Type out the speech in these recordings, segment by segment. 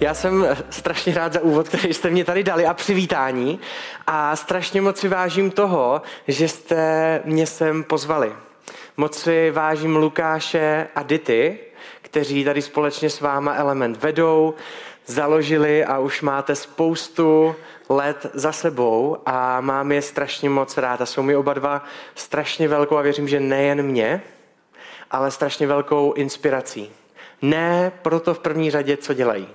Já jsem strašně rád za úvod, který jste mě tady dali a přivítání. A strašně moc si vážím toho, že jste mě sem pozvali. Moc si vážím Lukáše a Dity, kteří tady společně s váma Element vedou, založili a už máte spoustu let za sebou a mám je strašně moc rád. A jsou mi oba dva strašně velkou a věřím, že nejen mě, ale strašně velkou inspirací. Ne proto v první řadě, co dělají,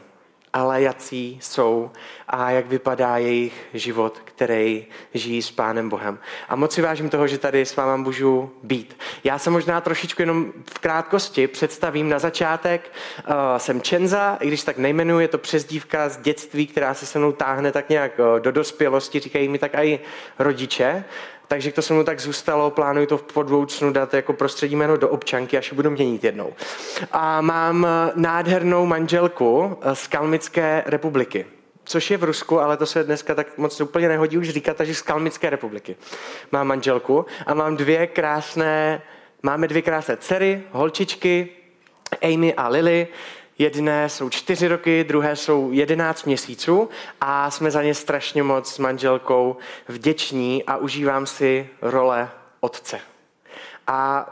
ale jací jsou a jak vypadá jejich život, který žijí s Pánem Bohem. A moc si vážím toho, že tady s váma můžu být. Já se možná trošičku jenom v krátkosti představím na začátek. Uh, jsem Čenza, i když tak nejmenuji, je to přezdívka z dětství, která se se mnou táhne tak nějak uh, do dospělosti, říkají mi tak i rodiče takže to se mu tak zůstalo, plánuji to v podvoucnu dát jako prostředí jméno do občanky, až budu měnit jednou. A mám nádhernou manželku z Kalmické republiky což je v Rusku, ale to se dneska tak moc úplně nehodí už říkat, takže z Kalmické republiky. Mám manželku a mám dvě krásné, máme dvě krásné dcery, holčičky, Amy a Lily. Jedné jsou čtyři roky, druhé jsou jedenáct měsíců a jsme za ně strašně moc s manželkou vděční a užívám si role otce. A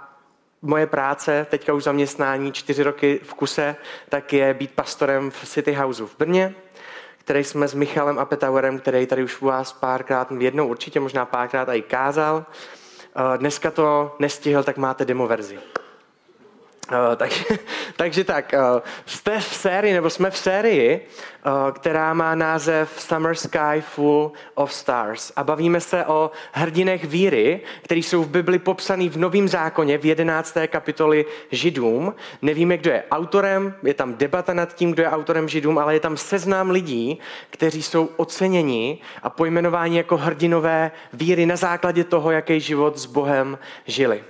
moje práce, teďka už zaměstnání čtyři roky v kuse, tak je být pastorem v City Houseu v Brně, který jsme s Michalem a Petauerem, který tady už u vás párkrát, jednou určitě, možná párkrát i kázal. Dneska to nestihl, tak máte demo verzi. Uh, takže, takže tak, uh, jste v sérii, nebo jsme v sérii, uh, která má název Summer Sky Full of Stars. A bavíme se o hrdinech víry, který jsou v Bibli popsaný v Novém zákoně v 11. kapitoli Židům. Nevíme, kdo je autorem, je tam debata nad tím, kdo je autorem Židům, ale je tam seznám lidí, kteří jsou oceněni a pojmenováni jako hrdinové víry na základě toho, jaký život s Bohem žili.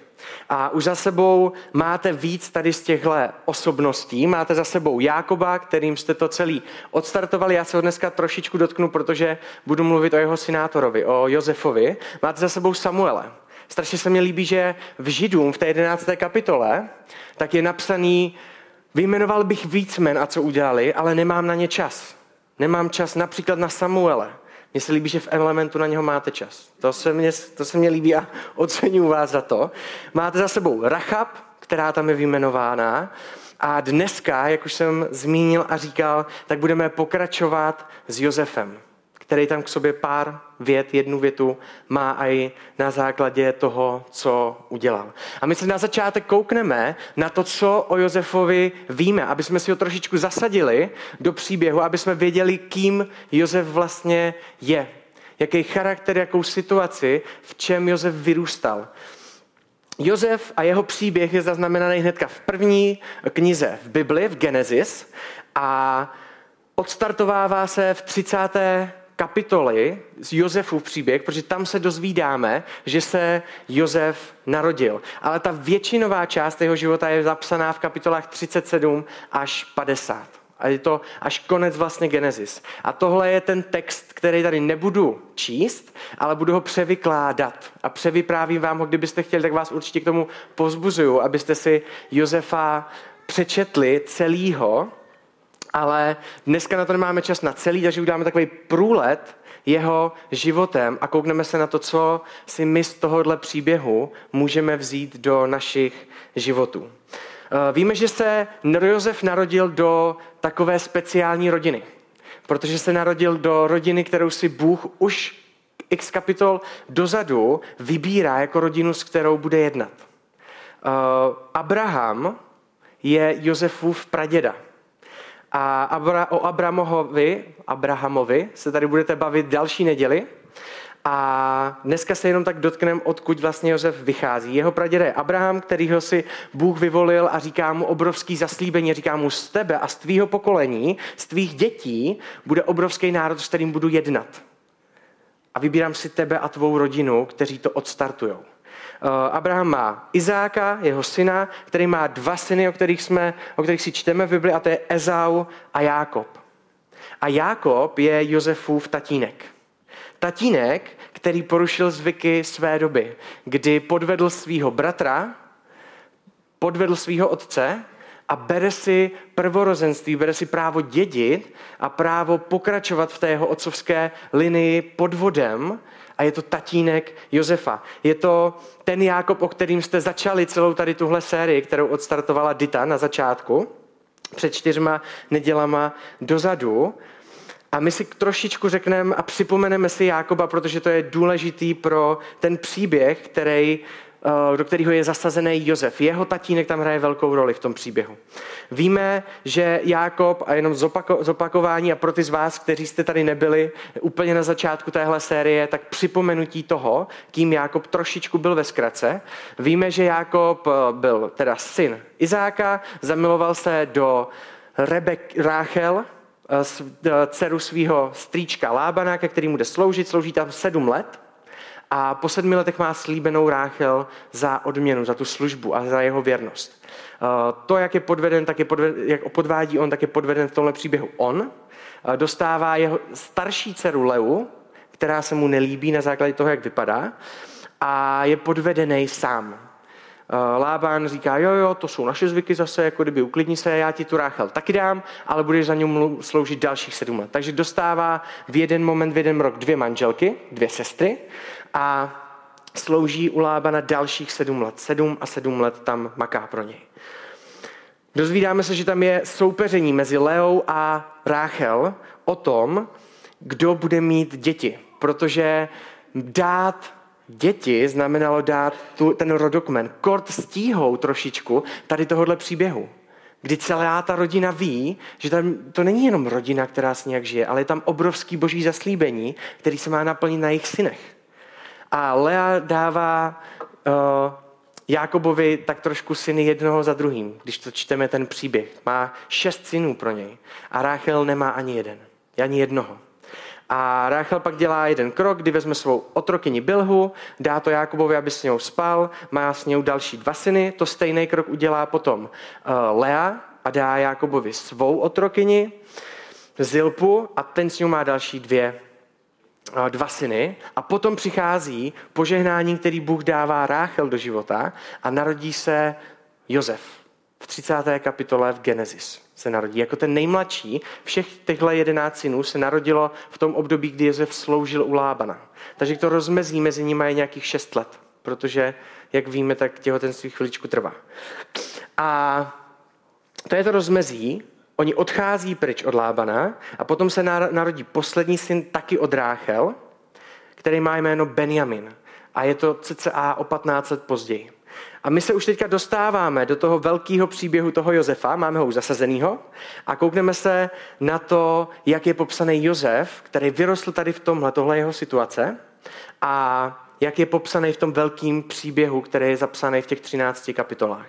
A už za sebou máte víc tady z těchto osobností. Máte za sebou Jákoba, kterým jste to celý odstartovali. Já se ho dneska trošičku dotknu, protože budu mluvit o jeho synátorovi, o Josefovi. Máte za sebou Samuele. Strašně se mi líbí, že v Židům v té 11. kapitole tak je napsaný, vyjmenoval bych víc men a co udělali, ale nemám na ně čas. Nemám čas například na Samuele. Mně se líbí, že v Elementu na něho máte čas. To se mně, to se mně líbí a oceňuji vás za to. Máte za sebou Rachab, která tam je vyjmenována. A dneska, jak už jsem zmínil a říkal, tak budeme pokračovat s Josefem který tam k sobě pár vět, jednu větu má i na základě toho, co udělal. A my se na začátek koukneme na to, co o Josefovi víme, aby jsme si ho trošičku zasadili do příběhu, aby jsme věděli, kým Josef vlastně je. Jaký charakter, jakou situaci, v čem Josef vyrůstal. Josef a jeho příběh je zaznamenaný hnedka v první knize v Bibli, v Genesis, a odstartovává se v 30 kapitoly z Josefův příběh, protože tam se dozvídáme, že se Josef narodil. Ale ta většinová část jeho života je zapsaná v kapitolách 37 až 50. A je to až konec vlastně Genesis. A tohle je ten text, který tady nebudu číst, ale budu ho převykládat. A převyprávím vám ho, kdybyste chtěli, tak vás určitě k tomu pozbuzuju, abyste si Josefa přečetli celýho, ale dneska na to nemáme čas na celý, takže uděláme takový průlet jeho životem a koukneme se na to, co si my z tohohle příběhu můžeme vzít do našich životů. Eh, víme, že se Josef narodil do takové speciální rodiny, protože se narodil do rodiny, kterou si Bůh už x kapitol dozadu vybírá jako rodinu, s kterou bude jednat. Eh, Abraham je Josefův praděda. A Abra, o Abramovi, Abrahamovi se tady budete bavit další neděli. A dneska se jenom tak dotkneme, odkud vlastně Josef vychází. Jeho praděda je Abraham, kterýho si Bůh vyvolil a říká mu obrovský zaslíbení. Říká mu z tebe a z tvýho pokolení, z tvých dětí bude obrovský národ, s kterým budu jednat. A a vybírám si tebe a tvou rodinu, kteří to odstartujou. Uh, Abraham má Izáka, jeho syna, který má dva syny, o kterých, jsme, o kterých si čteme v Bibli, a to je Ezau a Jákob. A Jákob je Josefův tatínek. Tatínek, který porušil zvyky své doby, kdy podvedl svého bratra, podvedl svého otce a bere si prvorozenství, bere si právo dědit a právo pokračovat v té jeho otcovské linii podvodem a je to tatínek Josefa. Je to ten Jákob, o kterým jste začali celou tady tuhle sérii, kterou odstartovala Dita na začátku, před čtyřma nedělama dozadu. A my si trošičku řekneme a připomeneme si Jákoba, protože to je důležitý pro ten příběh, který do kterého je zasazený Josef. Jeho tatínek tam hraje velkou roli v tom příběhu. Víme, že Jákob, a jenom zopako, zopakování a pro ty z vás, kteří jste tady nebyli úplně na začátku téhle série, tak připomenutí toho, kým Jákob trošičku byl ve zkratce. Víme, že Jákob eh, byl teda syn Izáka, zamiloval se do Rebek Ráchel, eh, dceru svého strýčka Lábana, ke kterému jde sloužit, slouží tam sedm let a po sedmi letech má slíbenou Ráchel za odměnu, za tu službu a za jeho věrnost. Eh, to, jak je podveden, tak je podveden, jak podvádí on, tak je podveden v tomhle příběhu on. Eh, dostává jeho starší dceru Leu, která se mu nelíbí na základě toho, jak vypadá, a je podvedený sám. Eh, Lában říká, jo, jo, to jsou naše zvyky zase, jako kdyby uklidni se, já ti tu Ráchel taky dám, ale budeš za něm sloužit dalších sedm let. Takže dostává v jeden moment, v jeden rok dvě manželky, dvě sestry a slouží u Lábana dalších sedm let. Sedm a sedm let tam maká pro něj. Dozvídáme se, že tam je soupeření mezi Leou a Ráchel o tom, kdo bude mít děti. Protože dát děti znamenalo dát tu, ten rodokmen. Kort stíhou trošičku tady tohohle příběhu. Kdy celá ta rodina ví, že tam to není jenom rodina, která s nějak žije, ale je tam obrovský boží zaslíbení, který se má naplnit na jejich synech. A Lea dává uh, Jákobovi tak trošku syny jednoho za druhým, když to čteme ten příběh. Má šest synů pro něj a Ráchel nemá ani jeden, ani jednoho. A Ráchel pak dělá jeden krok, kdy vezme svou otrokyni Bilhu, dá to Jákobovi, aby s něou spal, má s něou další dva syny, to stejný krok udělá potom uh, Lea a dá Jákobovi svou otrokyni Zilpu a ten s ní má další dvě uh, dva syny a potom přichází požehnání, který Bůh dává Ráchel do života a narodí se Jozef v 30. kapitole v Genesis se narodí. Jako ten nejmladší všech těchto jedenáct synů se narodilo v tom období, kdy Josef sloužil u Lábana. Takže to rozmezí mezi nimi je nějakých šest let, protože, jak víme, tak těhotenství chviličku trvá. A to je to rozmezí, oni odchází pryč od Lábana a potom se narodí poslední syn taky od Ráchel, který má jméno Benjamin. A je to cca o 15 let později. A my se už teďka dostáváme do toho velkého příběhu toho Josefa, máme ho už zasazenýho, a koukneme se na to, jak je popsaný Josef, který vyrostl tady v tomhle, tohle jeho situace, a jak je popsaný v tom velkém příběhu, který je zapsaný v těch 13 kapitolách.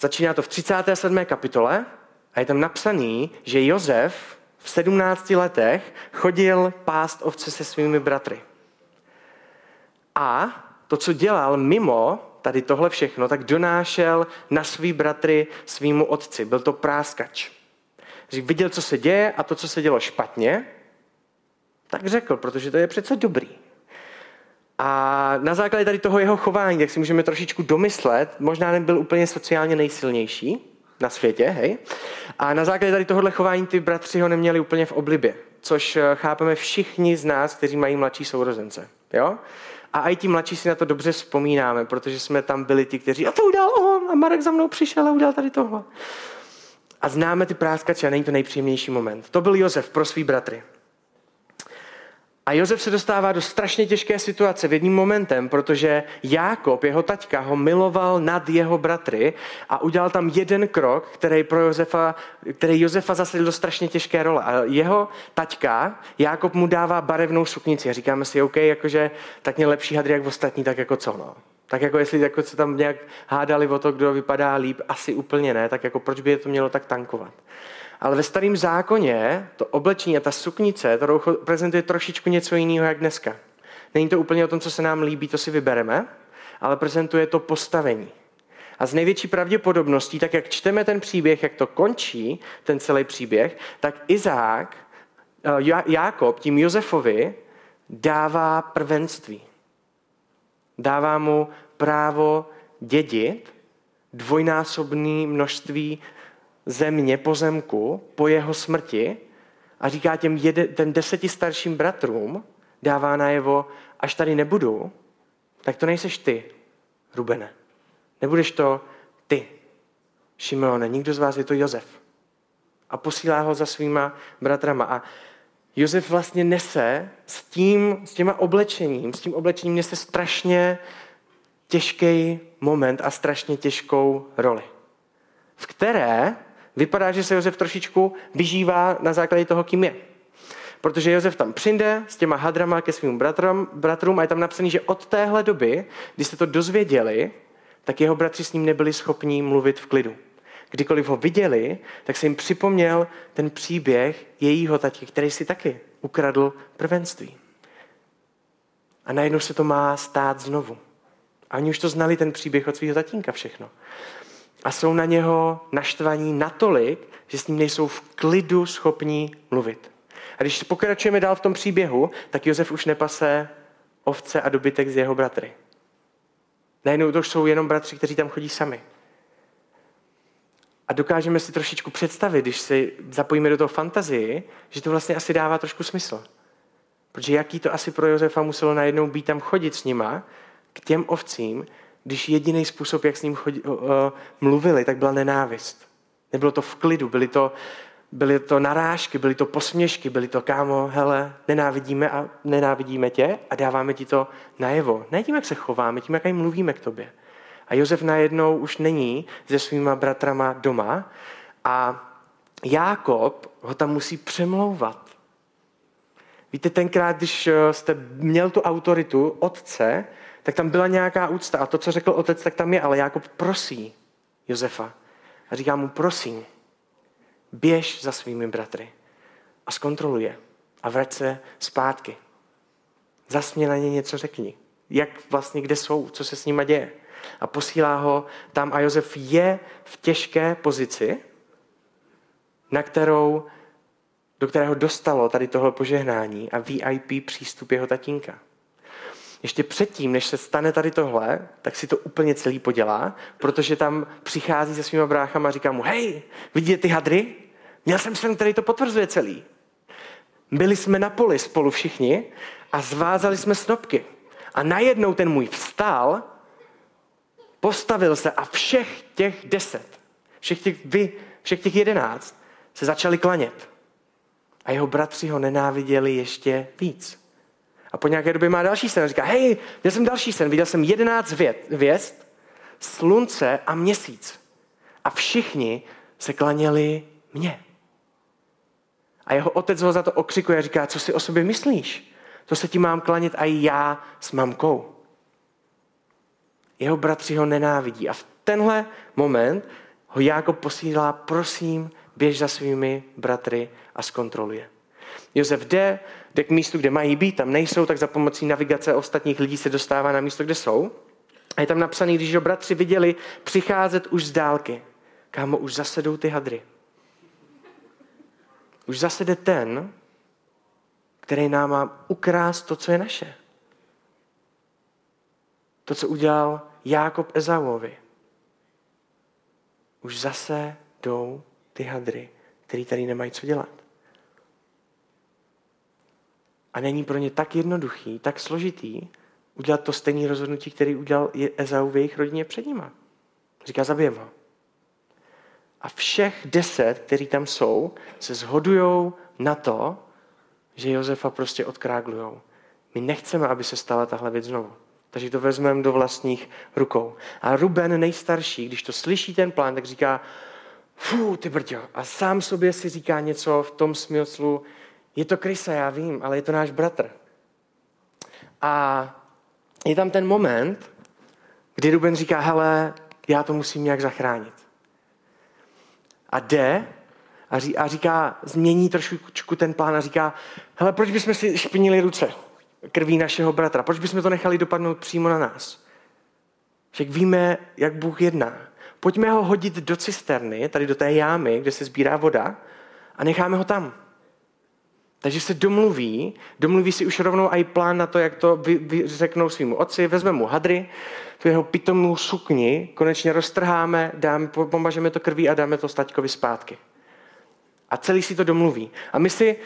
Začíná to v 37. kapitole a je tam napsaný, že Josef v 17 letech chodil pást ovce se svými bratry. A to, co dělal mimo tady tohle všechno, tak donášel na svý bratry svýmu otci. Byl to práskač. Viděl, co se děje a to, co se dělo špatně, tak řekl, protože to je přece dobrý. A na základě tady toho jeho chování, tak si můžeme trošičku domyslet, možná nebyl úplně sociálně nejsilnější na světě, hej? A na základě tady tohohle chování ty bratři ho neměli úplně v oblibě, což eh, chápeme všichni z nás, kteří mají mladší sourozence. Jo? A i ti mladší si na to dobře vzpomínáme, protože jsme tam byli ti, kteří, a to udělal on, a Marek za mnou přišel a udělal tady tohle. A známe ty práskače a není to nejpříjemnější moment. To byl Josef pro svý bratry. A Josef se dostává do strašně těžké situace v jedním momentem, protože Jákob, jeho taťka, ho miloval nad jeho bratry a udělal tam jeden krok, který, pro Josefa, který Josefa zasadil do strašně těžké role. A jeho taťka, Jákob mu dává barevnou suknici a říkáme si, OK, jakože tak mě lepší hadry jak ostatní, tak jako co, no. Tak jako jestli jako se tam nějak hádali o to, kdo vypadá líp, asi úplně ne, tak jako proč by je to mělo tak tankovat. Ale ve starém zákoně to oblečení a ta suknice, roucho prezentuje trošičku něco jiného jak dneska. Není to úplně o tom, co se nám líbí, to si vybereme, ale prezentuje to postavení. A z největší pravděpodobností, tak jak čteme ten příběh, jak to končí, ten celý příběh, tak Izák, eh, Jákob tím Josefovi dává prvenství. Dává mu právo dědit dvojnásobné množství země, pozemku po jeho smrti a říká těm jede, ten deseti starším bratrům, dává najevo, až tady nebudu, tak to nejseš ty, Rubene. Nebudeš to ty, Šimeone. Nikdo z vás je to Jozef. A posílá ho za svýma bratrama. A Josef vlastně nese s tím, s těma oblečením, s tím oblečením nese strašně těžký moment a strašně těžkou roli, v které vypadá, že se Josef trošičku vyžívá na základě toho, kým je. Protože Josef tam přijde s těma hadrama ke svým bratrům, bratrům a je tam napsaný, že od téhle doby, kdy se to dozvěděli, tak jeho bratři s ním nebyli schopni mluvit v klidu. Kdykoliv ho viděli, tak se jim připomněl ten příběh jejího tatě, který si taky ukradl prvenství. A najednou se to má stát znovu. A oni už to znali, ten příběh od svého tatínka všechno. A jsou na něho naštvaní natolik, že s ním nejsou v klidu schopní mluvit. A když pokračujeme dál v tom příběhu, tak Josef už nepase ovce a dobytek z jeho bratry. Najednou to už jsou jenom bratři, kteří tam chodí sami. A dokážeme si trošičku představit, když si zapojíme do toho fantazii, že to vlastně asi dává trošku smysl. Protože jaký to asi pro Josefa muselo najednou být tam chodit s nima k těm ovcím, když jediný způsob, jak s ním chodí, uh, mluvili, tak byla nenávist. Nebylo to v klidu, byly to Byly to narážky, byly to posměšky, byly to kámo, hele, nenávidíme a nenávidíme tě a dáváme ti to najevo. Ne tím, jak se chováme, tím, jak mluvíme k tobě. A Josef najednou už není se svýma bratrama doma a Jákob ho tam musí přemlouvat. Víte, tenkrát, když eh, jste měl tu autoritu otce, tak tam byla nějaká úcta. A to, co řekl otec, tak tam je. Ale Jákob prosí Josefa. A říká mu, prosím, běž za svými bratry a zkontroluje a vrať se zpátky. Zasmě na ně něco řekni. Jak vlastně, kde jsou, co se s nima děje. A posílá ho tam a Josef je v těžké pozici, na kterou, do kterého dostalo tady tohle požehnání a VIP přístup jeho tatínka. Ještě předtím, než se stane tady tohle, tak si to úplně celý podělá, protože tam přichází se svýma bráchama a říká mu, hej, vidíte ty hadry? Měl jsem sen, který to potvrzuje celý. Byli jsme na poli spolu všichni a zvázali jsme snopky. A najednou ten můj vstál, postavil se a všech těch deset, všech těch, vy, všech těch jedenáct se začali klanět. A jeho bratři ho nenáviděli ještě víc. A po nějaké době má další sen a říká, hej, měl jsem další sen, viděl jsem jedenáct hvězd, slunce a měsíc. A všichni se klaněli mně. A jeho otec ho za to okřikuje a říká, co si o sobě myslíš? To se ti mám klanit a já s mamkou. Jeho bratři ho nenávidí. A v tenhle moment ho Jákob posílá, prosím, běž za svými bratry a zkontroluje. Josef jde, jde k místu, kde mají být, tam nejsou, tak za pomocí navigace ostatních lidí se dostává na místo, kde jsou. A je tam napsaný, když ho bratři viděli přicházet už z dálky. Kámo, už zasedou ty hadry. Už zase jde ten, který nám má ukrást to, co je naše. To, co udělal Jákob Ezauovi. Už zase jdou ty hadry, který tady nemají co dělat. A není pro ně tak jednoduchý, tak složitý udělat to stejné rozhodnutí, který udělal Ezau v jejich rodině před nima. Říká, zabijem ho. A všech deset, kteří tam jsou, se zhodují na to, že Josefa prostě odkráglujou. My nechceme, aby se stala tahle věc znovu. Takže to vezmeme do vlastních rukou. A Ruben nejstarší, když to slyší ten plán, tak říká, fú, ty brďo. A sám sobě si říká něco v tom smyslu, je to Krysa, já vím, ale je to náš bratr. A je tam ten moment, kdy Ruben říká, hele, já to musím nějak zachránit a jde a říká, změní trošku ten plán a říká, hele, proč bychom si špinili ruce krví našeho bratra? Proč bychom to nechali dopadnout přímo na nás? Však víme, jak Bůh jedná. Pojďme ho hodit do cisterny, tady do té jámy, kde se sbírá voda a necháme ho tam. Takže se domluví, domluví si už rovnou i plán na to, jak to vy, vy řeknou svýmu otci, vezme mu hadry, tu jeho pitomnou sukni, konečně roztrháme, dáme, pomažeme to krví a dáme to staťkovi zpátky. A celý si to domluví. A my si,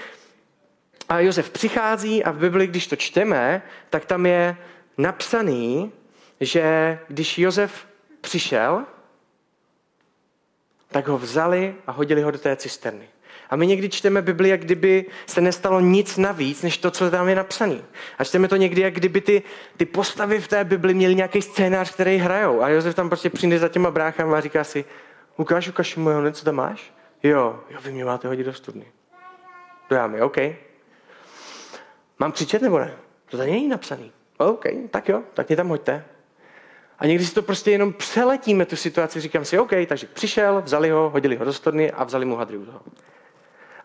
a Josef přichází a v Bibli, když to čteme, tak tam je napsaný, že když Josef přišel, tak ho vzali a hodili ho do té cisterny. A my někdy čteme Bibli, jak kdyby se nestalo nic navíc, než to, co tam je napsané. A čteme to někdy, jak kdyby ty, ty postavy v té Bibli měly nějaký scénář, který hrajou. A Josef tam prostě přijde za těma bráchama a říká si, ukáž, ukáž moje co tam máš? Jo, jo, vy mě máte hodit do studny. Do jámy, OK. Mám křičet nebo ne? To tady není napsaný. OK, tak jo, tak mě tam hoďte. A někdy si to prostě jenom přeletíme tu situaci, říkám si, OK, takže přišel, vzali ho, hodili ho do studny a vzali mu hadry u toho.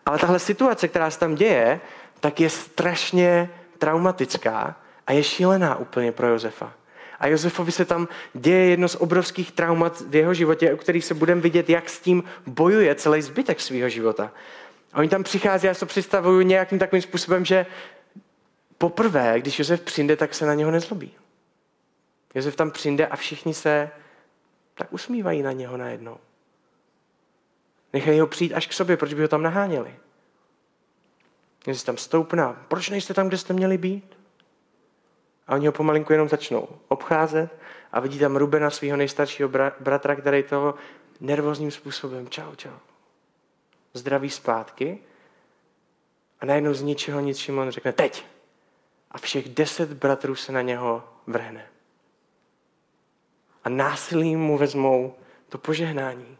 Ale tahle situace, která se tam děje, tak je strašně traumatická a je šílená úplně pro Josefa. A Josefovi se tam děje jedno z obrovských traumat v jeho životě, o kterých se budeme vidět, jak s tím bojuje celý zbytek svého života. A oni tam přichází, já si to představuju nějakým takovým způsobem, že poprvé, když Josef přijde, tak se na něho nezlobí. Josef tam přijde a všichni se tak usmívají na něho najednou. Nechají ho přijít až k sobě, proč by ho tam naháněli. Josef tam stoupná. Proč nejste tam, kde jste měli být? A oni ho pomalinku jenom začnou obcházet a vidí tam Rubena, svého nejstaršího bratra, který toho nervózním způsobem čau, čau. Zdraví zpátky a najednou z ničeho nic Šimon řekne teď. A všech deset bratrů se na něho vrhne. A násilím mu vezmou to požehnání.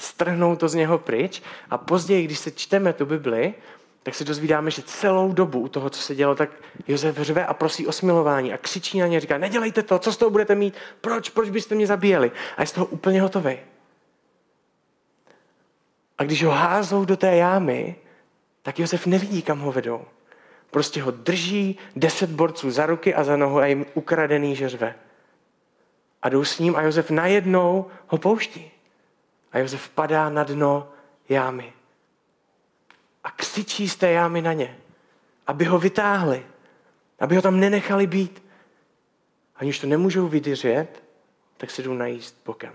Strhnou to z něho pryč a později, když se čteme tu Bibli, tak se dozvídáme, že celou dobu u toho, co se dělo, tak Josef řve a prosí o smilování a křičí na ně, říká, nedělejte to, co z toho budete mít, proč, proč byste mě zabíjeli? A je z toho úplně hotový. A když ho házou do té jámy, tak Josef nevidí, kam ho vedou. Prostě ho drží deset borců za ruky a za nohu a jim ukradený žeřve. A jdou s ním a Josef najednou ho pouští. A Josef padá na dno jámy a křičí z té jámy na ně, aby ho vytáhli, aby ho tam nenechali být. A když to nemůžou vydržet, tak se jdou najíst bokem.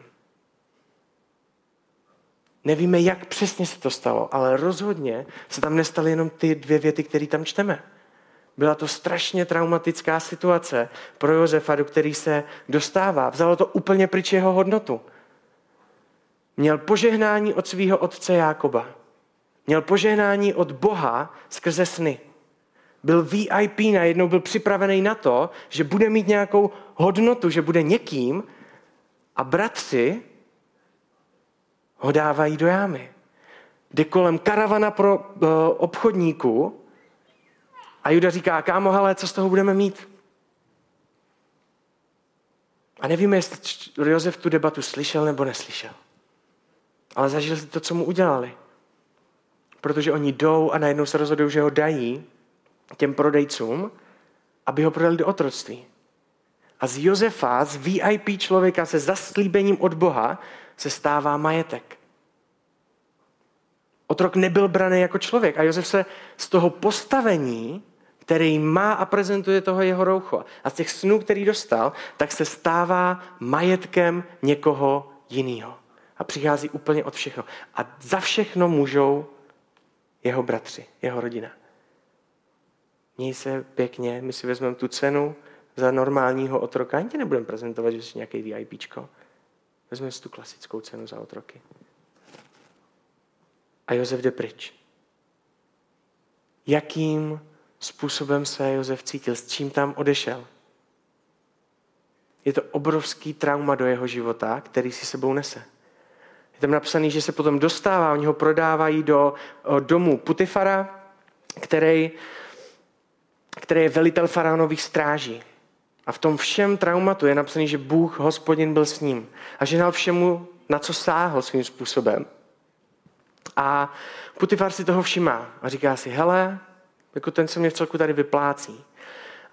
Nevíme, jak přesně se to stalo, ale rozhodně se tam nestaly jenom ty dvě věty, které tam čteme. Byla to strašně traumatická situace pro Josefa, do který se dostává. Vzalo to úplně pryč jeho hodnotu. Měl požehnání od svého otce Jákoba. Měl požehnání od Boha skrze sny. Byl VIP, najednou byl připravený na to, že bude mít nějakou hodnotu, že bude někým a bratři ho dávají do jámy. Jde kolem karavana pro uh, obchodníků a Juda říká, kámo, ale co z toho budeme mít? A nevíme, jestli Josef tu debatu slyšel nebo neslyšel. Ale zažil si to, co mu udělali protože oni jdou a najednou se rozhodují, že ho dají těm prodejcům, aby ho prodali do otroctví. A z Josefa, z VIP člověka se zaslíbením od Boha, se stává majetek. Otrok nebyl braný jako člověk a Josef se z toho postavení, který má a prezentuje toho jeho roucho a z těch snů, který dostal, tak se stává majetkem někoho jiného. A přichází úplně od všechno. A za všechno můžou jeho bratři, jeho rodina. Měj se pěkně, my si vezmeme tu cenu za normálního otroka, ani tě nebudeme prezentovat, že jsi nějaký VIPčko. Vezmeme si tu klasickou cenu za otroky. A Josef jde pryč. Jakým způsobem se Josef cítil, s čím tam odešel? Je to obrovský trauma do jeho života, který si sebou nese. Je tam napsaný, že se potom dostává, oni ho prodávají do domu Putifara, který, který je velitel faraonových stráží. A v tom všem traumatu je napsaný, že Bůh, hospodin, byl s ním. A ženal všemu, na co sáhl svým způsobem. A Putifar si toho všimá a říká si, hele, jako ten se mě v celku tady vyplácí.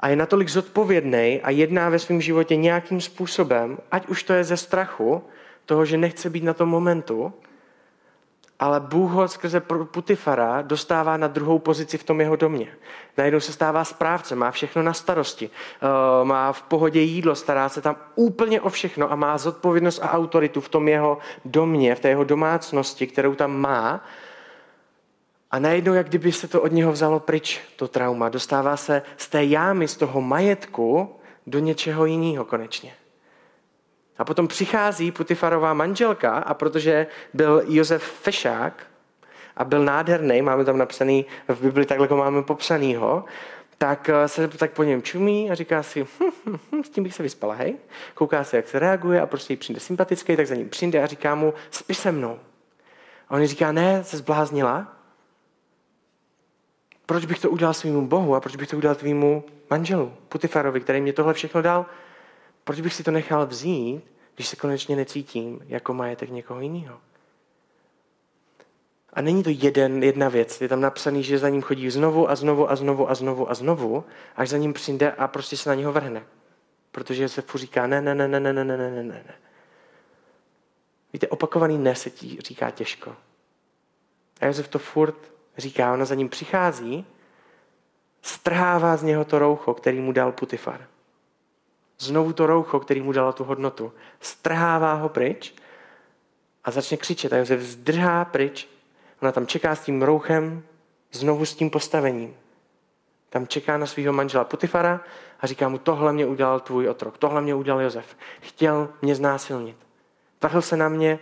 A je natolik zodpovědný a jedná ve svém životě nějakým způsobem, ať už to je ze strachu, toho, že nechce být na tom momentu, ale Bůh ho skrze Putifara dostává na druhou pozici v tom jeho domě. Najednou se stává správcem, má všechno na starosti, eh, má v pohodě jídlo, stará se tam úplně o všechno a má zodpovědnost a autoritu v tom jeho domě, v té jeho domácnosti, kterou tam má. A najednou, jak kdyby se to od něho vzalo pryč, to trauma. Dostává se z té jámy, z toho majetku do něčeho jiného konečně. A potom přichází Putifarová manželka a protože byl Josef Fešák a byl nádherný, máme tam napsaný v Bibli, takhle ho máme popsanýho, tak eh, se tak po něm čumí a říká si, hm, hm, hm, s tím bych se vyspala, hej. Kouká se, jak se reaguje a prostě jí přijde sympatický, tak za ním přijde a říká mu, spi se mnou. A on říká, ne, se zbláznila. Proč bych to udělal svýmu Bohu a proč bych to udělal tvýmu manželu, Putifarovi, který mě tohle všechno dal? Proč bych si to nechal vzít, když se konečně necítím jako majetek někoho jiného? A není to jeden, jedna věc. Je tam napsaný, že za ním chodí znovu a znovu a znovu a znovu a znovu, až za ním přijde a prostě se na něho vrhne. Protože se říká ne, ne, ne, ne, ne, ne, ne, ne, ne, ne. Víte, opakovaný ne se ti říká těžko. A Josef to furt říká, ona za ním přichází, strhává z něho to roucho, který mu dal Putifar znovu to roucho, který mu dala tu hodnotu, strhává ho pryč a začne křičet a Josef zdrhá pryč. Ona tam čeká s tím rouchem, znovu s tím postavením. Tam čeká na svého manžela Putifara a říká mu, tohle mě udělal tvůj otrok, tohle mě udělal Josef. Chtěl mě znásilnit. Vrhl se na mě,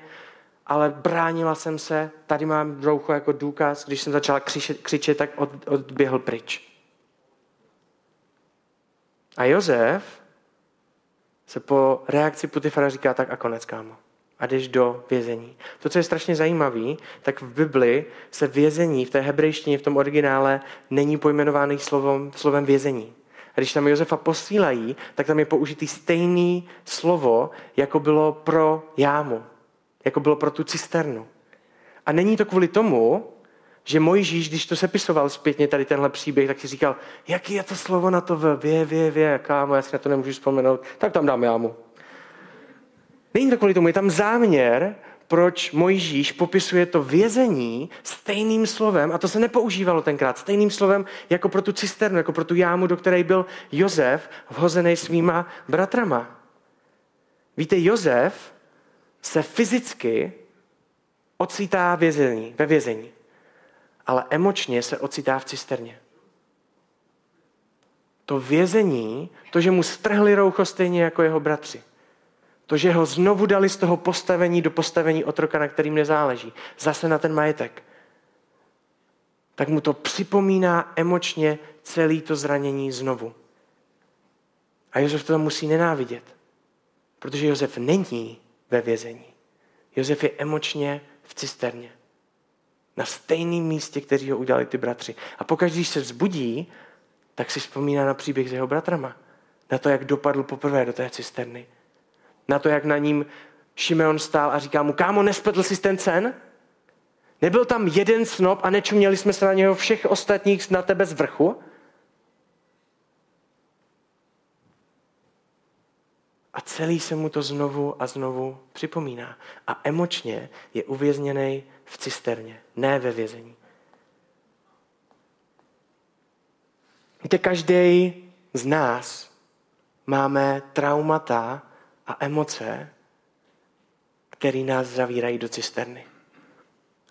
ale bránila jsem se, tady mám roucho jako důkaz, když jsem začala křičet, křičet tak od, odběhl pryč. A Josef se po reakci Putifara říká tak a konec, kámo. A jdeš do vězení. To, co je strašně zajímavé, tak v Bibli se vězení, v té hebrejštině, v tom originále, není pojmenovaný slovem, slovem vězení. A když tam Josefa posílají, tak tam je použitý stejný slovo, jako bylo pro jámu, jako bylo pro tu cisternu. A není to kvůli tomu, že Mojžíš, když to sepisoval zpětně tady tenhle příběh, tak si říkal, jaký je to slovo na to v, vě, vě, vě, kámo, já si na to nemůžu vzpomenout, tak tam dám jámu. Není to kvůli tomu, je tam záměr, proč Mojžíš popisuje to vězení stejným slovem, a to se nepoužívalo tenkrát, stejným slovem jako pro tu cisternu, jako pro tu jámu, do které byl Jozef vhozený svýma bratrama. Víte, Jozef se fyzicky ocitá vězení, ve vězení ale emočně se ocitá v cisterně. To vězení, to, že mu strhli roucho stejně jako jeho bratři, to, že ho znovu dali z toho postavení do postavení otroka, na kterým nezáleží, zase na ten majetek, tak mu to připomíná emočně celé to zranění znovu. A Josef to musí nenávidět, protože Josef není ve vězení. Josef je emočně v cisterně na stejném místě, který ho udělali ty bratři. A pokaždé, když se vzbudí, tak si vzpomíná na příběh s jeho bratrama. Na to, jak dopadl poprvé do té cisterny. Na to, jak na ním Šimeon stál a říká mu, kámo, nespletl jsi ten cen? Nebyl tam jeden snop a nečuměli jsme se na něho všech ostatních na tebe z vrchu? A celý se mu to znovu a znovu připomíná. A emočně je uvězněný v cisterně, ne ve vězení. Víte, každý z nás máme traumata a emoce, které nás zavírají do cisterny.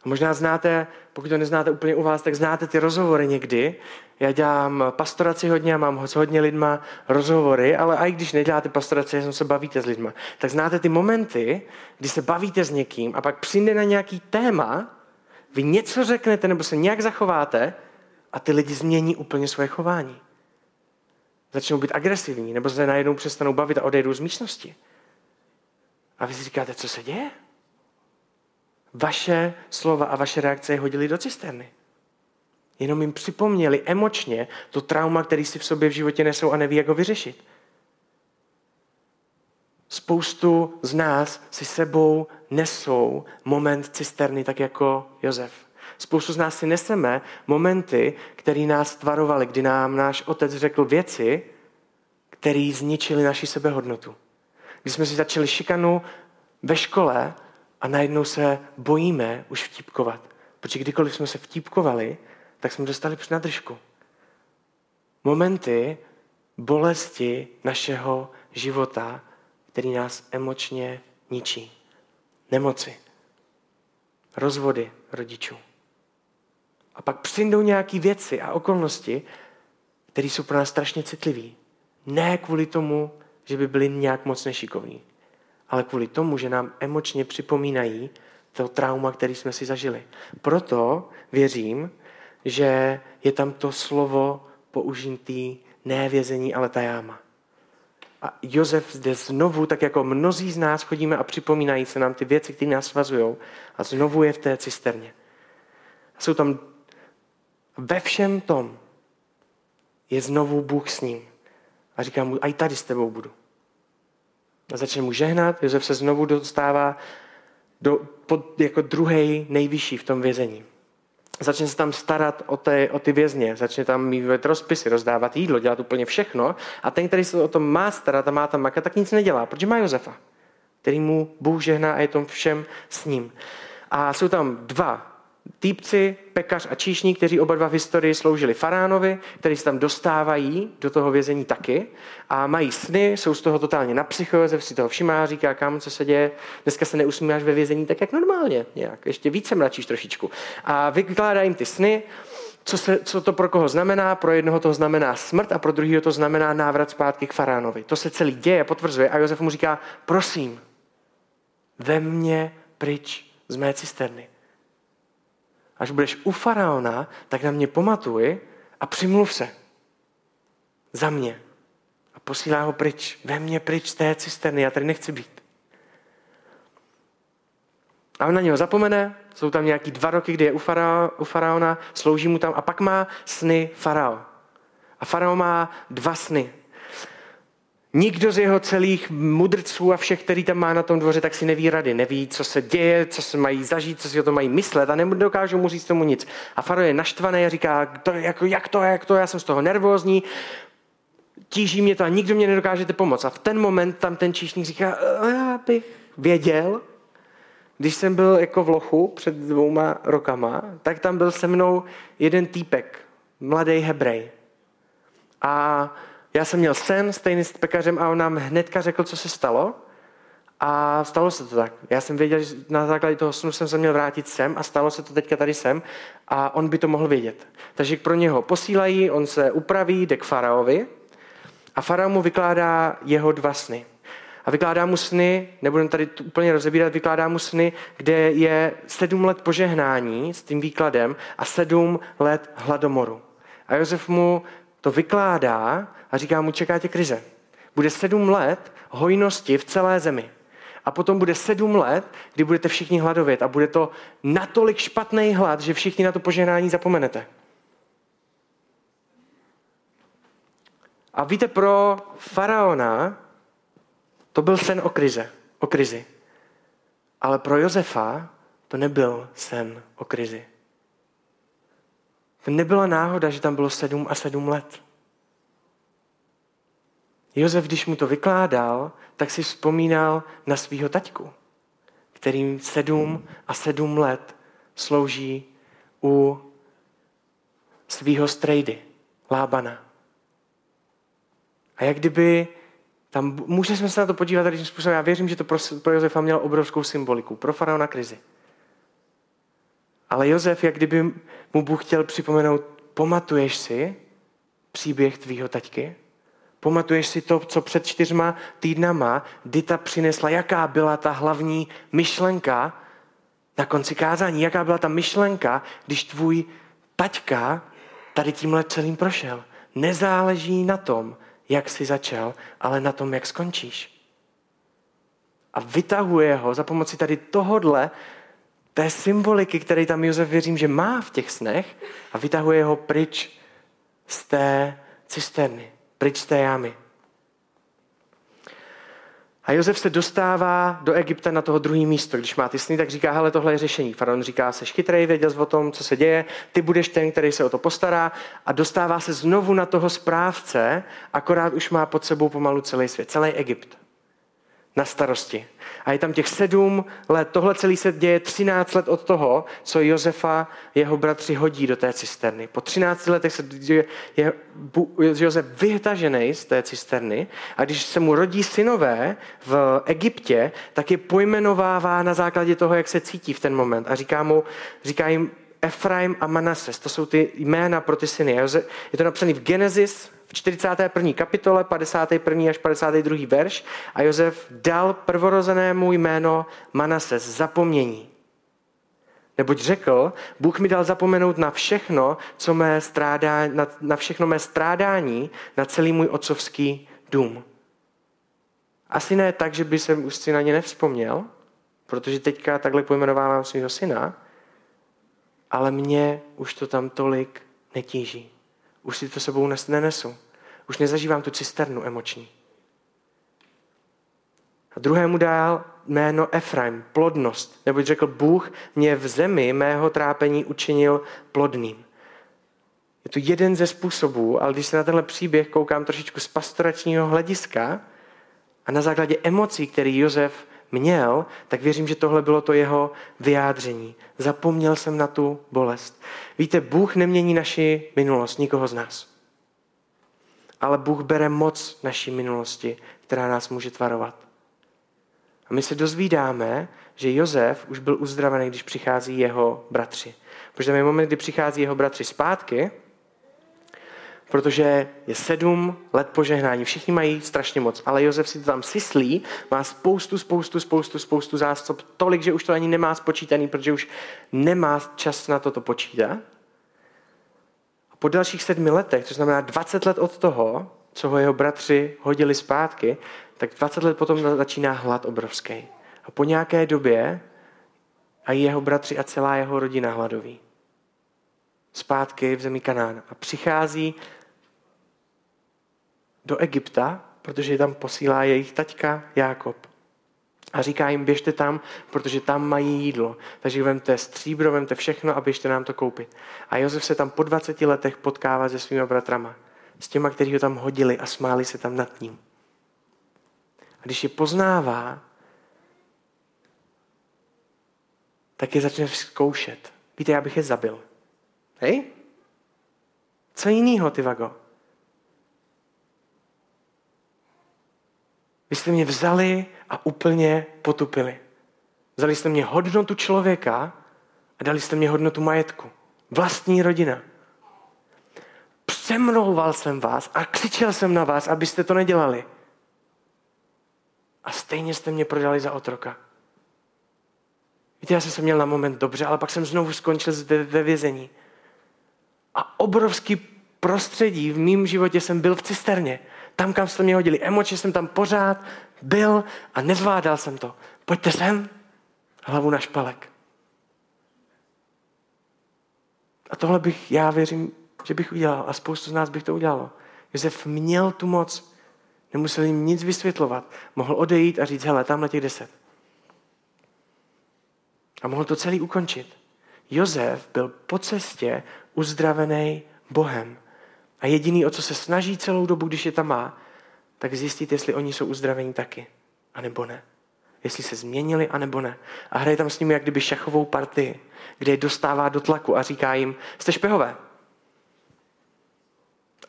A možná znáte, pokud to neznáte úplně u vás, tak znáte ty rozhovory někdy. Já dělám pastoraci hodně a mám s hodně lidma rozhovory, ale i když neděláte pastoraci, jenom se bavíte s lidma, tak znáte ty momenty, kdy se bavíte s někým a pak přijde na nějaký téma, vy něco řeknete nebo se nějak zachováte a ty lidi změní úplně svoje chování. Začnou být agresivní nebo se najednou přestanou bavit a odejdou z místnosti. A vy si říkáte, co se děje? Vaše slova a vaše reakce je hodili do cisterny. Jenom jim připomněli emočně to trauma, který si v sobě v životě nesou a neví, jak ho vyřešit. Spoustu z nás si sebou nesou moment cisterny tak jako Jozef. Spoustu z nás si neseme momenty, které nás tvarovaly, kdy nám náš otec řekl věci, které zničily naši sebehodnotu. Když jsme si začali šikanu ve škole a najednou se bojíme už vtípkovat. Protože kdykoliv jsme se vtípkovali, tak jsme dostali na držku. Momenty bolesti našeho života, který nás emočně ničí. Nemoci, rozvody rodičů. A pak přijdou nějaké věci a okolnosti, které jsou pro nás strašně citlivé. Ne kvůli tomu, že by byli nějak moc nešikovní, ale kvůli tomu, že nám emočně připomínají to trauma, který jsme si zažili. Proto věřím, že je tam to slovo použitý ne vězení, ale ta jáma. A Josef zde znovu, tak jako mnozí z nás chodíme a připomínají se nám ty věci, které nás svazují, a znovu je v té cisterně. A jsou tam ve všem tom je znovu Bůh s ním. A říká mu, a i tady s tebou budu. A začne mu žehnat, Josef se znovu dostává do, pod, jako druhý nejvyšší v tom vězení. Začne se tam starat o, ty, o ty vězně, začne tam mít rozpisy, rozdávat jídlo, dělat úplně všechno. A ten, který se o tom má starat a má tam makat, tak nic nedělá, protože má Josefa, který mu Bůh žehná a je tom všem s ním. A jsou tam dva týpci, pekař a číšník, kteří oba dva v historii sloužili faránovi, kteří se tam dostávají do toho vězení taky a mají sny, jsou z toho totálně na psycho, Josef si toho všimá, říká, kam, co se děje, dneska se neusmíváš ve vězení tak, jak normálně, nějak, ještě více mračíš trošičku. A vykládá jim ty sny, co, se, co to pro koho znamená. Pro jednoho to znamená smrt a pro druhého to znamená návrat zpátky k faránovi. To se celý děje, potvrzuje a Josef mu říká, prosím, ve mě pryč z mé cisterny až budeš u faraona, tak na mě pamatuj a přimluv se. Za mě. A posílá ho pryč. Ve mě pryč z té cisterny. Já tady nechci být. A on na něho zapomene, jsou tam nějaký dva roky, kdy je u, farao, u faraona, slouží mu tam a pak má sny farao. A farao má dva sny. Nikdo z jeho celých mudrců a všech, který tam má na tom dvoře, tak si neví rady, neví, co se děje, co se mají zažít, co si o tom mají myslet a nedokážou mu říct tomu nic. A Faro je naštvaný a říká, to, jako, jak to, jak to, já jsem z toho nervózní, tíží mě to a nikdo mě nedokážete pomoct. A v ten moment tam ten číšník říká, já bych věděl, když jsem byl jako v lochu před dvouma rokama, tak tam byl se mnou jeden týpek, mladý hebrej. A já jsem měl sen stejný s pekařem a on nám hnedka řekl, co se stalo. A stalo se to tak. Já jsem věděl, že na základě toho snu jsem se měl vrátit sem a stalo se to teďka tady sem a on by to mohl vědět. Takže pro něho posílají, on se upraví, jde k faraovi a farao mu vykládá jeho dva sny. A vykládá mu sny, nebudem tady úplně rozebírat, vykládá mu sny, kde je sedm let požehnání s tím výkladem a sedm let hladomoru. A Josef mu to vykládá a říká mu, čeká tě krize. Bude sedm let hojnosti v celé zemi. A potom bude sedm let, kdy budete všichni hladovět a bude to natolik špatný hlad, že všichni na to požehnání zapomenete. A víte, pro faraona to byl sen o krize, o krizi. Ale pro Josefa to nebyl sen o krizi. To nebyla náhoda, že tam bylo sedm a sedm let. Josef, když mu to vykládal, tak si vzpomínal na svého taťku, kterým sedm a sedm let slouží u svého strejdy, Lábana. A jak kdyby tam, můžeme se na to podívat tady způsobem, já věřím, že to pro, pro Josefa mělo obrovskou symboliku, pro faraona krizi. Ale Josef, jak kdyby mu Bůh chtěl připomenout, pamatuješ si příběh tvýho taťky? Pamatuješ si to, co před čtyřma týdnama Dita přinesla? Jaká byla ta hlavní myšlenka na konci kázání? Jaká byla ta myšlenka, když tvůj taťka tady tímhle celým prošel? Nezáleží na tom, jak jsi začal, ale na tom, jak skončíš. A vytahuje ho za pomoci tady tohodle, té symboliky, který tam Josef věřím, že má v těch snech a vytahuje ho pryč z té cisterny pryč z té jámy. A Josef se dostává do Egypta na toho druhý místo. Když má ty sny, tak říká, hele, tohle je řešení. Faraon říká, seš chytrej, věděl o tom, co se děje, ty budeš ten, který se o to postará a dostává se znovu na toho správce, akorát už má pod sebou pomalu celý svět, celý Egypt na starosti. A je tam těch sedm let. Tohle celý se děje 13 let od toho, co Josefa jeho bratři hodí do té cisterny. Po 13 letech se je, je Josef vyhtažený z té cisterny a když se mu rodí synové v Egyptě, tak je pojmenovává na základě toho, jak se cítí v ten moment. A říká, mu, říká jim Efraim a Manases. To jsou ty jména pro ty syny. Je to napsané v Genesis v 41. kapitole, 51. až 52. verš a Josef dal prvorozenému jméno Manases, zapomnění. Neboť řekl, Bůh mi dal zapomenout na všechno, co mé strádá, na, na všechno mé strádání, na celý můj otcovský dům. Asi ne tak, že by se už si na ně nevzpomněl, protože teďka takhle pojmenovávám svého syna, ale mě už to tam tolik netíží. Už si to sebou nenesu. Už nezažívám tu cisternu emoční. A druhému dál jméno Efraim, plodnost. Neboť řekl, Bůh mě v zemi mého trápení učinil plodným. Je to jeden ze způsobů, ale když se na tenhle příběh koukám trošičku z pastoračního hlediska a na základě emocí, který Josef měl, tak věřím, že tohle bylo to jeho vyjádření. Zapomněl jsem na tu bolest. Víte, Bůh nemění naši minulost, nikoho z nás. Ale Bůh bere moc naší minulosti, která nás může tvarovat. A my se dozvídáme, že Jozef už byl uzdravený, když přichází jeho bratři. Protože tam je moment, kdy přichází jeho bratři zpátky, protože je sedm let požehnání. Všichni mají strašně moc, ale Josef si to tam syslí, má spoustu, spoustu, spoustu, spoustu zásob, tolik, že už to ani nemá spočítaný, protože už nemá čas na to to počítat. A po dalších sedmi letech, to znamená 20 let od toho, co ho jeho bratři hodili zpátky, tak 20 let potom začíná hlad obrovský. A po nějaké době a jeho bratři a celá jeho rodina hladoví. Zpátky v zemi Kanán. A přichází do Egypta, protože je tam posílá jejich taťka Jákob. A říká jim, běžte tam, protože tam mají jídlo. Takže vemte stříbro, vemte všechno a běžte nám to koupit. A Josef se tam po 20 letech potkává se svými bratrama. S těma, kteří ho tam hodili a smáli se tam nad ním. A když je poznává, tak je začne zkoušet. Víte, já bych je zabil. Hej? Co jinýho, ty vago? Vy jste mě vzali a úplně potupili. Vzali jste mě hodnotu člověka a dali jste mě hodnotu majetku. Vlastní rodina. Přemlouval jsem vás a křičel jsem na vás, abyste to nedělali. A stejně jste mě prodali za otroka. Víte, já jsem se měl na moment dobře, ale pak jsem znovu skončil ve, ve vězení. A obrovský prostředí v mém životě jsem byl v cisterně tam, kam jste mě hodili. Emočně jsem tam pořád byl a nezvládal jsem to. Pojďte sem, hlavu na špalek. A tohle bych, já věřím, že bych udělal a spoustu z nás bych to udělalo. Josef měl tu moc, nemusel jim nic vysvětlovat. Mohl odejít a říct, hele, tamhle těch deset. A mohl to celý ukončit. Josef byl po cestě uzdravený Bohem. A jediný, o co se snaží celou dobu, když je tam má, tak zjistit, jestli oni jsou uzdravení taky, anebo ne. Jestli se změnili, anebo ne. A hraje tam s nimi jak kdyby šachovou partii, kde je dostává do tlaku a říká jim, jste špehové.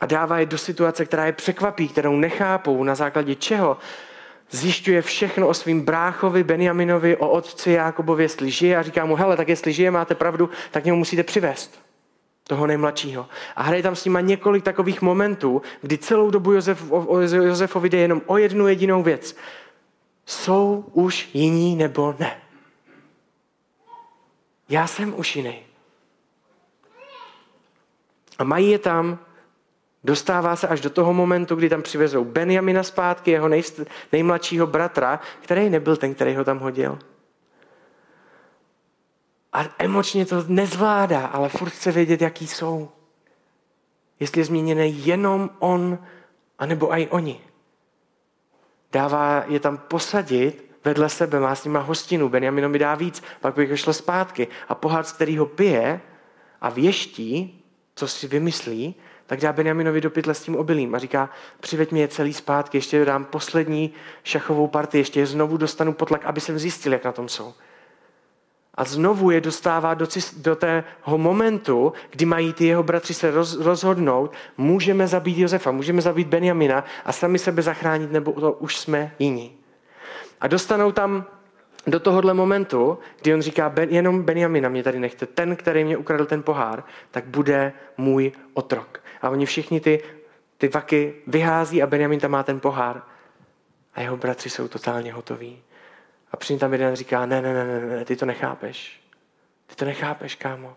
A dává je do situace, která je překvapí, kterou nechápou, na základě čeho zjišťuje všechno o svým bráchovi Benjaminovi, o otci Jákobovi, jestli žije a říká mu, hele, tak jestli žije, máte pravdu, tak němu musíte přivést toho nejmladšího. A hraje tam s nima několik takových momentů, kdy celou dobu Josef, o, o Josefovi jde jenom o jednu jedinou věc. Jsou už jiní nebo ne? Já jsem už jiný. A mají je tam, dostává se až do toho momentu, kdy tam přivezou Benjamina zpátky, jeho nej, nejmladšího bratra, který nebyl ten, který ho tam hodil a emočně to nezvládá, ale furt chce vědět, jaký jsou. Jestli je změněný jenom on, anebo i oni. dává je tam posadit vedle sebe, má s nima hostinu, Benjamino mi dá víc, pak bych šlo zpátky. A pohár, z kterého pije a věští, co si vymyslí, tak dá Benjaminovi do pytle s tím obilím a říká, přiveď mi je celý zpátky, ještě dám poslední šachovou partii, ještě je znovu dostanu potlak, aby jsem zjistil, jak na tom jsou. A znovu je dostává do, do tého momentu, kdy mají ty jeho bratři se roz, rozhodnout, můžeme zabít Josefa, můžeme zabít Benjamina a sami sebe zachránit, nebo to už jsme jiní. A dostanou tam do tohohle momentu, kdy on říká, ben, jenom Benjamina mě tady nechte, ten, který mě ukradl ten pohár, tak bude můj otrok. A oni všichni ty, ty vaky vyhází a Benjamin tam má ten pohár. A jeho bratři jsou totálně hotoví. A přijím tam jeden říká, ne, ne, ne, ne, ne, ty to nechápeš. Ty to nechápeš, kámo.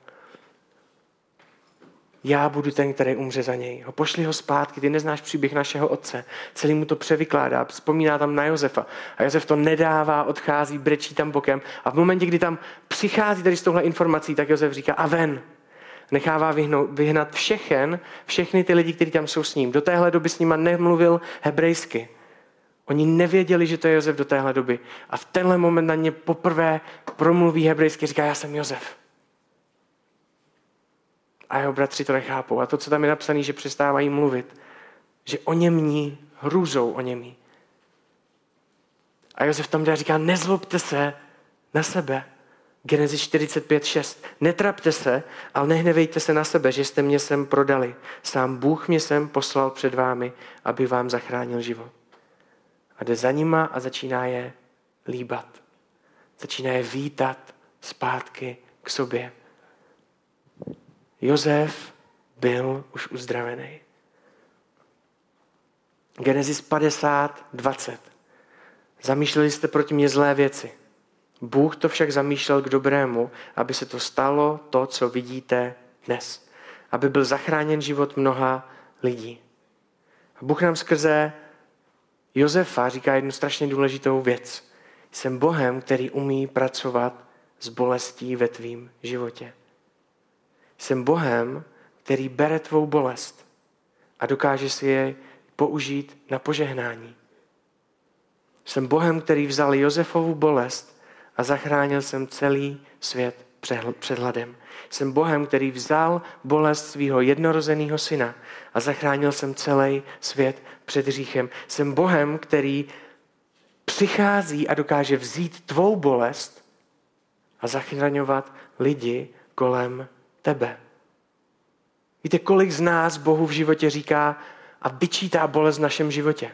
Já budu ten, který umře za něj. Ho pošli ho zpátky, ty neznáš příběh našeho otce. Celý mu to převykládá, vzpomíná tam na Josefa. A Josef to nedává, odchází, brečí tam bokem. A v momentě, kdy tam přichází tady s touhle informací, tak Josef říká a ven. Nechává vyhnout, vyhnat všechen, všechny ty lidi, kteří tam jsou s ním. Do téhle doby s nima nemluvil hebrejsky. Oni nevěděli, že to je Josef do téhle doby. A v tenhle moment na ně poprvé promluví hebrejsky, říká, já jsem Josef. A jeho bratři to nechápou. A to, co tam je napsané, že přestávají mluvit, že o němní hrůzou o němí. A Josef tam a říká, nezlobte se na sebe. Genesis 45, 6. Netrapte se, ale nehnevejte se na sebe, že jste mě sem prodali. Sám Bůh mě sem poslal před vámi, aby vám zachránil život. A jde za nima a začíná je líbat. Začíná je vítat zpátky k sobě. Jozef byl už uzdravený. Genesis 50, 20. Zamýšleli jste proti mě zlé věci. Bůh to však zamýšlel k dobrému, aby se to stalo to, co vidíte dnes. Aby byl zachráněn život mnoha lidí. Bůh nám skrze Josefa říká jednu strašně důležitou věc. Jsem Bohem, který umí pracovat s bolestí ve tvým životě. Jsem Bohem, který bere tvou bolest a dokáže si je použít na požehnání. Jsem Bohem, který vzal Josefovu bolest a zachránil jsem celý svět před hladem. Jsem Bohem, který vzal bolest svého jednorozeného syna a zachránil jsem celý svět před hříchem. Jsem Bohem, který přichází a dokáže vzít tvou bolest a zachraňovat lidi kolem tebe. Víte, kolik z nás Bohu v životě říká a vyčítá bolest v našem životě?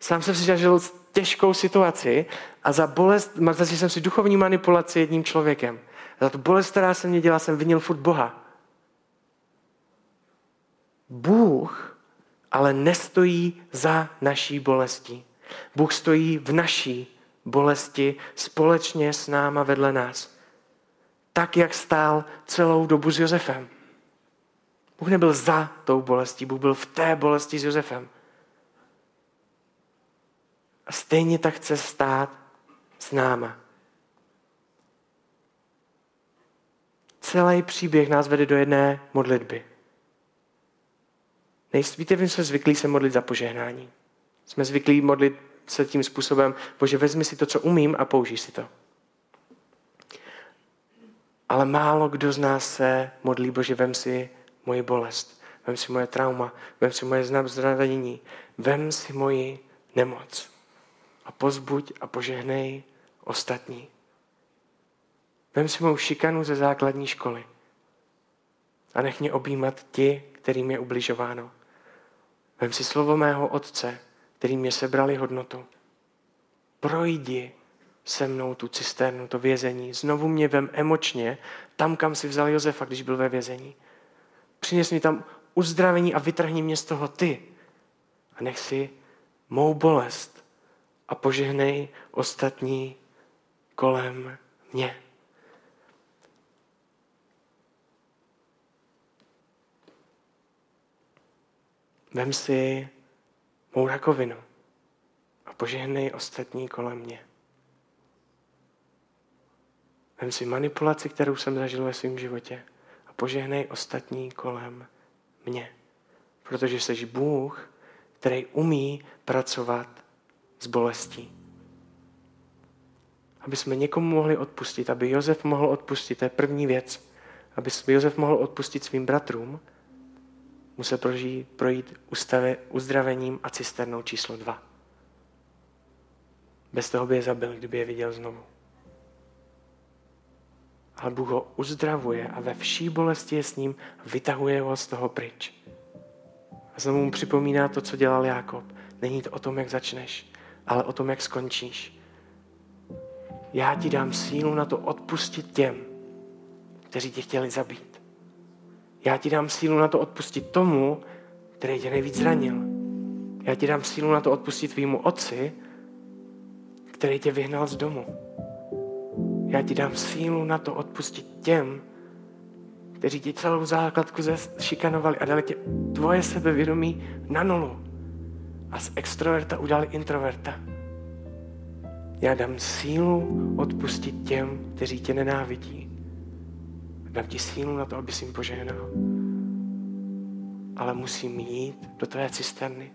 Sám jsem si zažil těžkou situaci a za bolest, zažil jsem si duchovní manipulaci jedním člověkem. Za tu bolest, která se mě dělá, jsem vinil furt Boha. Bůh ale nestojí za naší bolestí. Bůh stojí v naší bolesti společně s náma vedle nás. Tak, jak stál celou dobu s Josefem. Bůh nebyl za tou bolestí, Bůh byl v té bolesti s Josefem. A stejně tak chce stát s náma. Celý příběh nás vede do jedné modlitby. Víte, my jsme zvyklí se modlit za požehnání. Jsme zvyklí modlit se tím způsobem, bože, vezmi si to, co umím a použij si to. Ale málo kdo z nás se modlí, bože, vem si moji bolest, vem si moje trauma, vem si moje zranění, vem si moji nemoc a pozbuď a požehnej ostatní. Vem si mou šikanu ze základní školy a nech mě objímat ti, kterým je ubližováno. Vem si slovo mého otce, který mě sebrali hodnotu. Projdi se mnou tu cisternu, to vězení. Znovu mě vem emočně tam, kam si vzal Josefa, když byl ve vězení. Přines mi tam uzdravení a vytrhni mě z toho ty. A nech si mou bolest a požehnej ostatní kolem mě. Vem si mou rakovinu a požehnej ostatní kolem mě. Vem si manipulaci, kterou jsem zažil ve svém životě a požehnej ostatní kolem mě. Protože jsi Bůh, který umí pracovat s bolestí. Aby jsme někomu mohli odpustit, aby Josef mohl odpustit, to je první věc. Aby Josef mohl odpustit svým bratrům, musel prožít, projít ustave, uzdravením a cisternou číslo dva. Bez toho by je zabil, kdyby je viděl znovu. Ale Bůh ho uzdravuje a ve vší bolesti je s ním, vytahuje ho z toho pryč. A znovu mu připomíná to, co dělal Jákob. Není to o tom, jak začneš, ale o tom, jak skončíš. Já ti dám sílu na to odpustit těm, kteří tě chtěli zabít. Já ti dám sílu na to odpustit tomu, který tě nejvíc zranil. Já ti dám sílu na to odpustit tvýmu otci, který tě vyhnal z domu. Já ti dám sílu na to odpustit těm, kteří ti celou základku šikanovali a dali tě tvoje sebevědomí na nulu. A z extroverta udělali introverta. Já dám sílu odpustit těm, kteří tě nenávidí. Dám ti sílu na to, aby jim požehnal. Ale musím jít do tvé cisterny.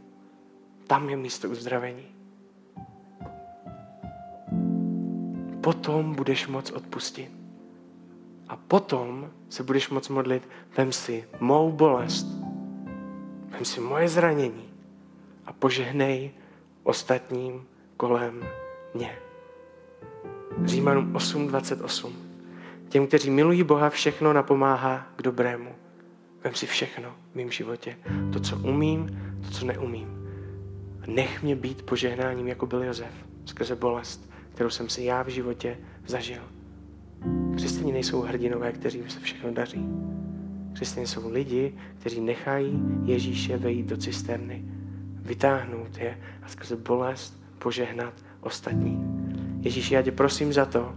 Tam je místo uzdravení. Potom budeš moc odpustit. A potom se budeš moc modlit, vem si mou bolest, vem si moje zranění a požehnej ostatním kolem mě. Římanům 8.28. Těm, kteří milují Boha, všechno napomáhá k dobrému. Vem si všechno v mém životě. To, co umím, to, co neumím. A nech mě být požehnáním, jako byl Josef, skrze bolest, kterou jsem si já v životě zažil. Křesťané nejsou hrdinové, kterým se všechno daří. Křesťané jsou lidi, kteří nechají Ježíše vejít do cisterny, vytáhnout je a skrze bolest požehnat ostatní. Ježíši, já tě prosím za to,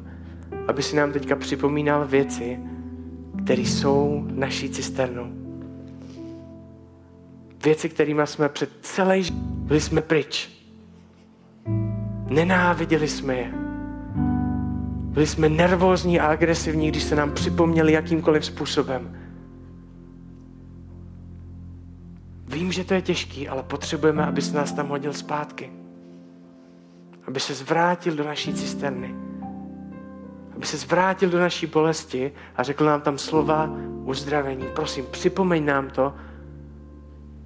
aby si nám teďka připomínal věci, které jsou naší cisternou. Věci, kterými jsme před celý život byli jsme pryč. Nenáviděli jsme je. Byli jsme nervózní a agresivní, když se nám připomněli jakýmkoliv způsobem. Vím, že to je těžký, ale potřebujeme, aby se nás tam hodil zpátky aby se zvrátil do naší cisterny. Aby se zvrátil do naší bolesti a řekl nám tam slova uzdravení. Prosím, připomeň nám to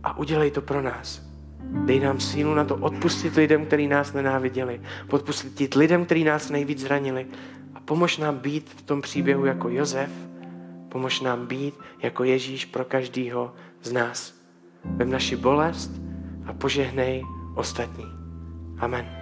a udělej to pro nás. Dej nám sílu na to odpustit lidem, kteří nás nenáviděli. Podpustit lidem, kteří nás nejvíc zranili. A pomož nám být v tom příběhu jako Jozef. Pomož nám být jako Ježíš pro každýho z nás. Vem naši bolest a požehnej ostatní. Amen.